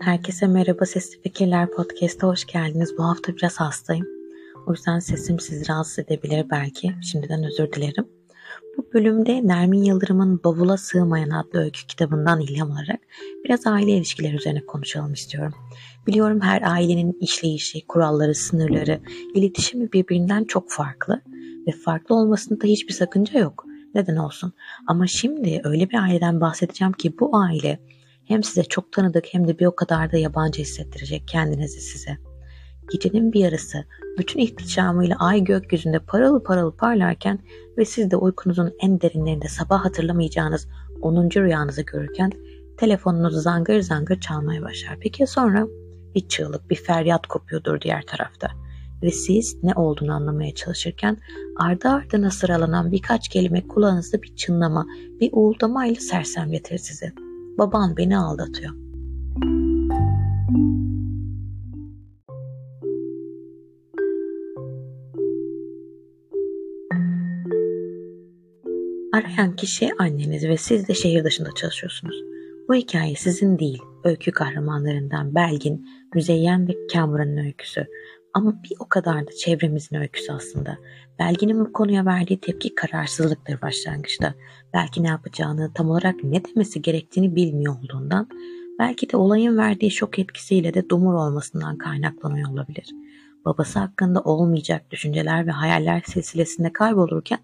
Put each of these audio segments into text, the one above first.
Herkese merhaba Sesli Fikirler Podcast'a hoş geldiniz. Bu hafta biraz hastayım. O yüzden sesim sizi rahatsız edebilir belki. Şimdiden özür dilerim. Bu bölümde Nermin Yıldırım'ın Bavula Sığmayan adlı öykü kitabından ilham alarak biraz aile ilişkileri üzerine konuşalım istiyorum. Biliyorum her ailenin işleyişi, kuralları, sınırları, iletişimi birbirinden çok farklı ve farklı olmasında hiçbir sakınca yok. Neden olsun? Ama şimdi öyle bir aileden bahsedeceğim ki bu aile hem size çok tanıdık hem de bir o kadar da yabancı hissettirecek kendinizi size. Gecenin bir yarısı bütün ihtişamıyla ay gökyüzünde paralı paralı parlarken ve siz de uykunuzun en derinlerinde sabah hatırlamayacağınız 10. rüyanızı görürken telefonunuz zangır zangır çalmaya başlar. Peki sonra bir çığlık, bir feryat kopuyordur diğer tarafta. Ve siz ne olduğunu anlamaya çalışırken ardı ardına sıralanan birkaç kelime kulağınızda bir çınlama, bir uğuldamayla sersemletir sizi. Baban beni aldatıyor. Arayan kişi anneniz ve siz de şehir dışında çalışıyorsunuz. Bu hikaye sizin değil, öykü kahramanlarından Belgin, Müzeyyen ve Kamuran'ın öyküsü. Ama bir o kadar da çevremizin öyküsü aslında. Belgin'in bu konuya verdiği tepki kararsızlıktır başlangıçta. Belki ne yapacağını, tam olarak ne demesi gerektiğini bilmiyor olduğundan, belki de olayın verdiği şok etkisiyle de dumur olmasından kaynaklanıyor olabilir. Babası hakkında olmayacak düşünceler ve hayaller silsilesinde kaybolurken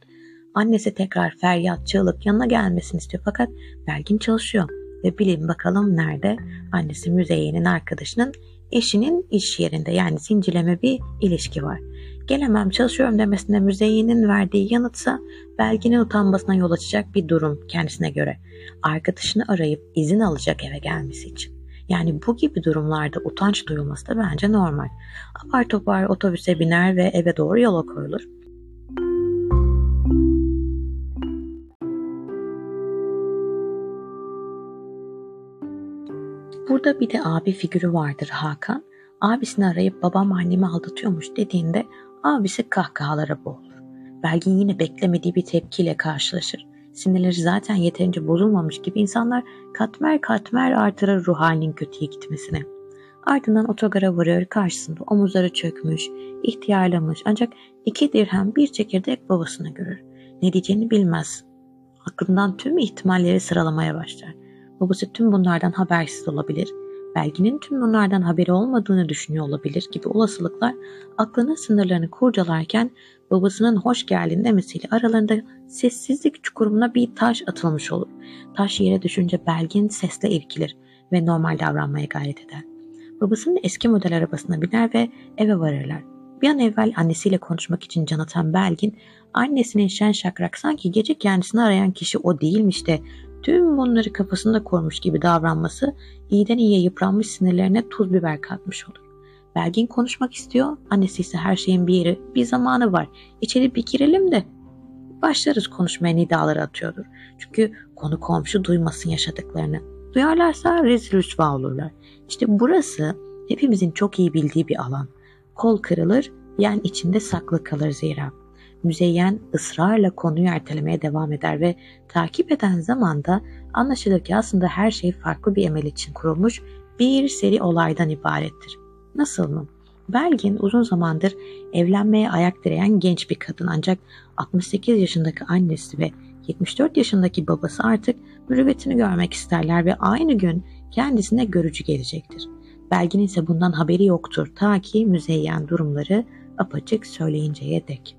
annesi tekrar feryat çığlık yanına gelmesini istiyor fakat Belgin çalışıyor ve bilin bakalım nerede? Annesi Müzeyyen'in arkadaşının eşinin iş yerinde yani zincirleme bir ilişki var. Gelemem çalışıyorum demesine müzeyyenin verdiği yanıtsa belginin utanmasına yol açacak bir durum kendisine göre. Arkadaşını arayıp izin alacak eve gelmesi için. Yani bu gibi durumlarda utanç duyulması da bence normal. Apar topar otobüse biner ve eve doğru yola koyulur. Burada bir de abi figürü vardır Hakan. Abisini arayıp babam annemi aldatıyormuş dediğinde abisi kahkahalara boğulur. Belgin yine beklemediği bir tepkiyle karşılaşır. Sinirleri zaten yeterince bozulmamış gibi insanlar katmer katmer artırır ruh halinin kötüye gitmesine. Ardından otogara varıyor karşısında omuzları çökmüş, ihtiyarlamış ancak iki dirhem bir çekirdek babasını görür. Ne diyeceğini bilmez. Aklından tüm ihtimalleri sıralamaya başlar. Babası tüm bunlardan habersiz olabilir. Belginin tüm bunlardan haberi olmadığını düşünüyor olabilir gibi olasılıklar aklının sınırlarını kurcalarken babasının hoş geldin demesiyle aralarında sessizlik çukuruna bir taş atılmış olur. Taş yere düşünce Belgin sesle irkilir ve normal davranmaya gayret eder. Babasının eski model arabasına biner ve eve varırlar. Bir an evvel annesiyle konuşmak için can atan Belgin, annesinin şen şakrak sanki gece kendisini arayan kişi o değilmiş de tüm bunları kafasında kormuş gibi davranması iyiden iyiye yıpranmış sinirlerine tuz biber katmış olur. Belgin konuşmak istiyor, annesi ise her şeyin bir yeri, bir zamanı var. İçeri bir girelim de başlarız konuşmaya nidaları atıyordur. Çünkü konu komşu duymasın yaşadıklarını. Duyarlarsa rezil rüsva olurlar. İşte burası hepimizin çok iyi bildiği bir alan. Kol kırılır, yen içinde saklı kalır zira. Müzeyyen ısrarla konuyu ertelemeye devam eder ve takip eden zamanda anlaşılır ki aslında her şey farklı bir emel için kurulmuş bir seri olaydan ibarettir. Nasıl mı? Belgin uzun zamandır evlenmeye ayak direyen genç bir kadın ancak 68 yaşındaki annesi ve 74 yaşındaki babası artık mürüvvetini görmek isterler ve aynı gün kendisine görücü gelecektir. Belgin ise bundan haberi yoktur ta ki müzeyyen durumları apaçık söyleyinceye dek.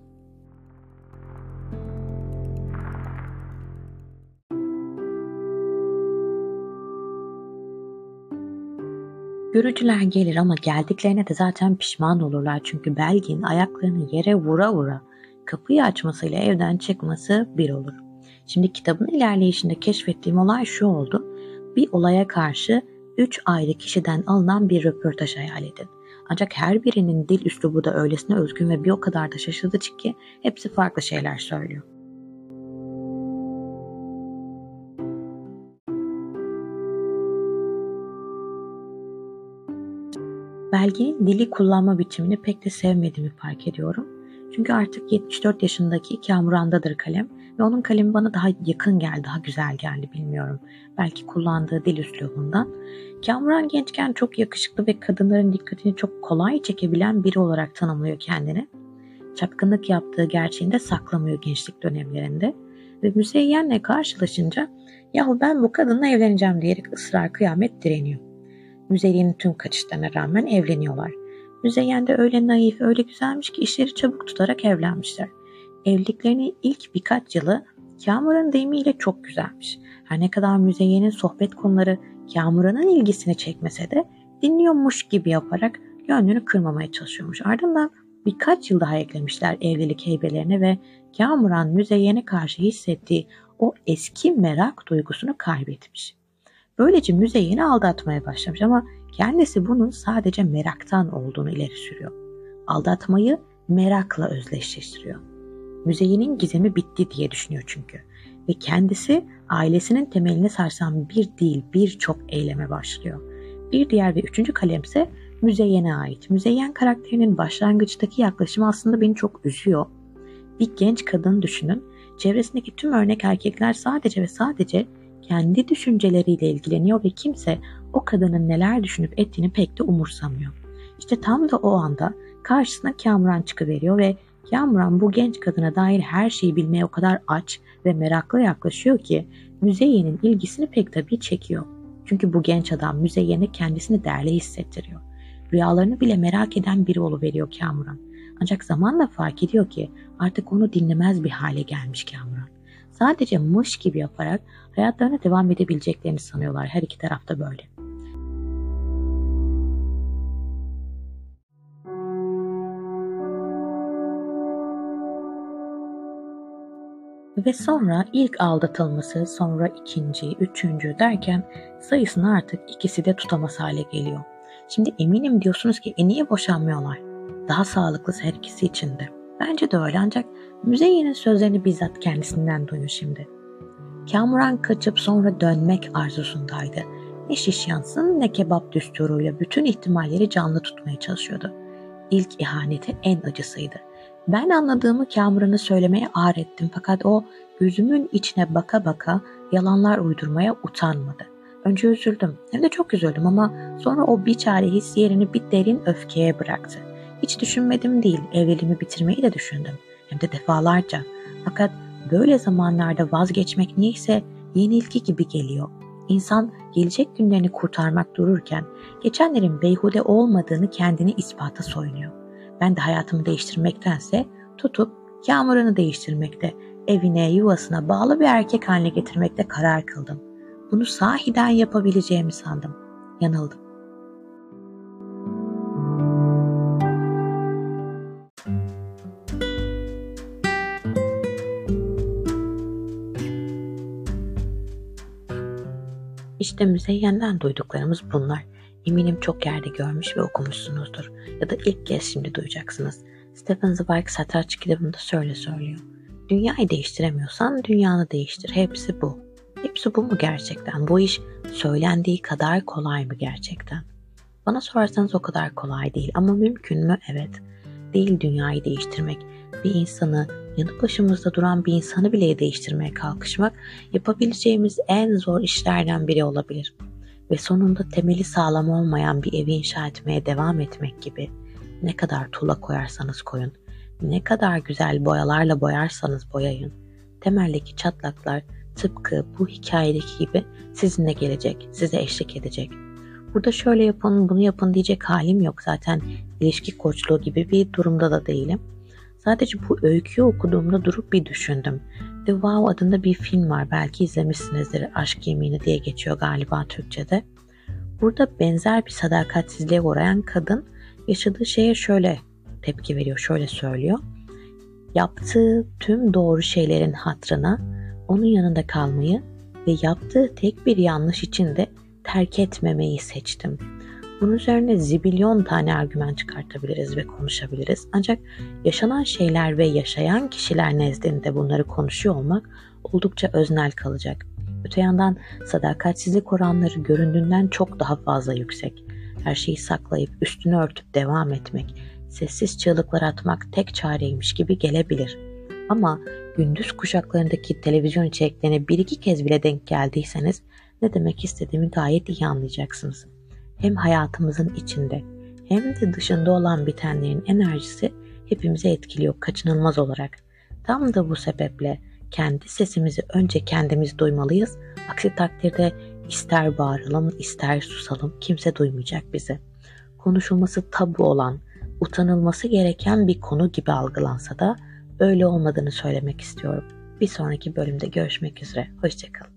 Görücüler gelir ama geldiklerine de zaten pişman olurlar çünkü Belgin ayaklarını yere vura vura kapıyı açmasıyla evden çıkması bir olur. Şimdi kitabın ilerleyişinde keşfettiğim olay şu oldu. Bir olaya karşı üç ayrı kişiden alınan bir röportaj hayal edin. Ancak her birinin dil üslubu da öylesine özgün ve bir o kadar da şaşırtıcı ki hepsi farklı şeyler söylüyor. Belgenin dili kullanma biçimini pek de sevmediğimi fark ediyorum. Çünkü artık 74 yaşındaki Kamuran'dadır kalem Ve onun kalemi bana daha yakın geldi, daha güzel geldi bilmiyorum. Belki kullandığı dil üslubundan. Kamuran gençken çok yakışıklı ve kadınların dikkatini çok kolay çekebilen biri olarak tanımlıyor kendini. Çapkınlık yaptığı gerçeğinde saklamıyor gençlik dönemlerinde. Ve Müzeyyen'le karşılaşınca yahu ben bu kadınla evleneceğim diyerek ısrar kıyamet direniyor. Müzeyyen'in tüm kaçışlarına rağmen evleniyorlar. Müzeyyen de öyle naif, öyle güzelmiş ki işleri çabuk tutarak evlenmişler. Evliliklerinin ilk birkaç yılı Kamuran'ın deyimiyle çok güzelmiş. Her ne kadar Müzeyyen'in sohbet konuları Kamuran'ın ilgisini çekmese de dinliyormuş gibi yaparak gönlünü kırmamaya çalışıyormuş. Ardından birkaç yıl daha eklemişler evlilik heybelerine ve Kamuran Müzeyyen'e karşı hissettiği o eski merak duygusunu kaybetmiş. Böylece Müzeyyen'i aldatmaya başlamış ama kendisi bunun sadece meraktan olduğunu ileri sürüyor. Aldatmayı merakla özdeşleştiriyor. Müzeyyen'in gizemi bitti diye düşünüyor çünkü. Ve kendisi ailesinin temelini sarsan bir değil birçok eyleme başlıyor. Bir diğer ve üçüncü kalemse Müzeyyen'e ait. Müzeyyen karakterinin başlangıçtaki yaklaşımı aslında beni çok üzüyor. Bir genç kadın düşünün. Çevresindeki tüm örnek erkekler sadece ve sadece kendi düşünceleriyle ilgileniyor ve kimse o kadının neler düşünüp ettiğini pek de umursamıyor. İşte tam da o anda karşısına Kamuran çıkıveriyor ve Kamuran bu genç kadına dair her şeyi bilmeye o kadar aç ve meraklı yaklaşıyor ki Müzeyyen'in ilgisini pek tabii çekiyor. Çünkü bu genç adam Müzeyyen'e kendisini değerli hissettiriyor. Rüyalarını bile merak eden biri oluveriyor Kamuran. Ancak zamanla fark ediyor ki artık onu dinlemez bir hale gelmiş Kamuran. Sadece mış gibi yaparak hayatlarına devam edebileceklerini sanıyorlar. Her iki tarafta böyle. Ve sonra ilk aldatılması, sonra ikinci, üçüncü derken sayısını artık ikisi de tutamaz hale geliyor. Şimdi eminim diyorsunuz ki e niye boşanmıyorlar? Daha sağlıklısı her ikisi için. Bence de öyle ancak Müzeyyen'in sözlerini bizzat kendisinden duyun şimdi. Kamuran kaçıp sonra dönmek arzusundaydı. Ne şiş yansın ne kebap düsturuyla bütün ihtimalleri canlı tutmaya çalışıyordu. İlk ihaneti en acısıydı. Ben anladığımı Kamuran'a söylemeye ağır ettim fakat o gözümün içine baka baka yalanlar uydurmaya utanmadı. Önce üzüldüm hem de çok üzüldüm ama sonra o bir çare his yerini bir derin öfkeye bıraktı. Hiç düşünmedim değil evliliğimi bitirmeyi de düşündüm hem de defalarca. Fakat böyle zamanlarda vazgeçmek niyeyse yenilgi gibi geliyor. İnsan gelecek günlerini kurtarmak dururken geçenlerin beyhude olmadığını kendini ispata soyunuyor. Ben de hayatımı değiştirmektense tutup Kamuran'ı değiştirmekte, evine, yuvasına bağlı bir erkek haline getirmekte karar kıldım. Bunu sahiden yapabileceğimi sandım. Yanıldım. İşte Müzeyyen'den duyduklarımız bunlar. Eminim çok yerde görmüş ve okumuşsunuzdur. Ya da ilk kez şimdi duyacaksınız. Stephen Zweig Satranç kitabında şöyle söylüyor. Dünyayı değiştiremiyorsan dünyanı değiştir. Hepsi bu. Hepsi bu mu gerçekten? Bu iş söylendiği kadar kolay mı gerçekten? Bana sorarsanız o kadar kolay değil ama mümkün mü? Evet. Değil dünyayı değiştirmek. Bir insanı, yanı başımızda duran bir insanı bile değiştirmeye kalkışmak yapabileceğimiz en zor işlerden biri olabilir ve sonunda temeli sağlam olmayan bir evi inşa etmeye devam etmek gibi ne kadar tuğla koyarsanız koyun, ne kadar güzel boyalarla boyarsanız boyayın, temeldeki çatlaklar tıpkı bu hikayedeki gibi sizinle gelecek, size eşlik edecek. Burada şöyle yapın, bunu yapın diyecek halim yok zaten ilişki koçluğu gibi bir durumda da değilim. Sadece bu öyküyü okuduğumda durup bir düşündüm. The Wow adında bir film var. Belki izlemişsinizdir. Aşk Yemini diye geçiyor galiba Türkçe'de. Burada benzer bir sadakatsizliğe uğrayan kadın yaşadığı şeye şöyle tepki veriyor, şöyle söylüyor. Yaptığı tüm doğru şeylerin hatrına onun yanında kalmayı ve yaptığı tek bir yanlış için de terk etmemeyi seçtim. Bunun üzerine zibilyon tane argüman çıkartabiliriz ve konuşabiliriz. Ancak yaşanan şeyler ve yaşayan kişiler nezdinde bunları konuşuyor olmak oldukça öznel kalacak. Öte yandan sadakatsizlik oranları göründüğünden çok daha fazla yüksek. Her şeyi saklayıp üstünü örtüp devam etmek, sessiz çığlıklar atmak tek çareymiş gibi gelebilir. Ama gündüz kuşaklarındaki televizyon içeriklerine bir iki kez bile denk geldiyseniz ne demek istediğimi gayet iyi anlayacaksınız. Hem hayatımızın içinde hem de dışında olan bitenlerin enerjisi hepimizi etkiliyor kaçınılmaz olarak. Tam da bu sebeple kendi sesimizi önce kendimiz duymalıyız. Aksi takdirde ister bağıralım ister susalım kimse duymayacak bizi. Konuşulması tabu olan, utanılması gereken bir konu gibi algılansa da öyle olmadığını söylemek istiyorum. Bir sonraki bölümde görüşmek üzere. Hoşçakalın.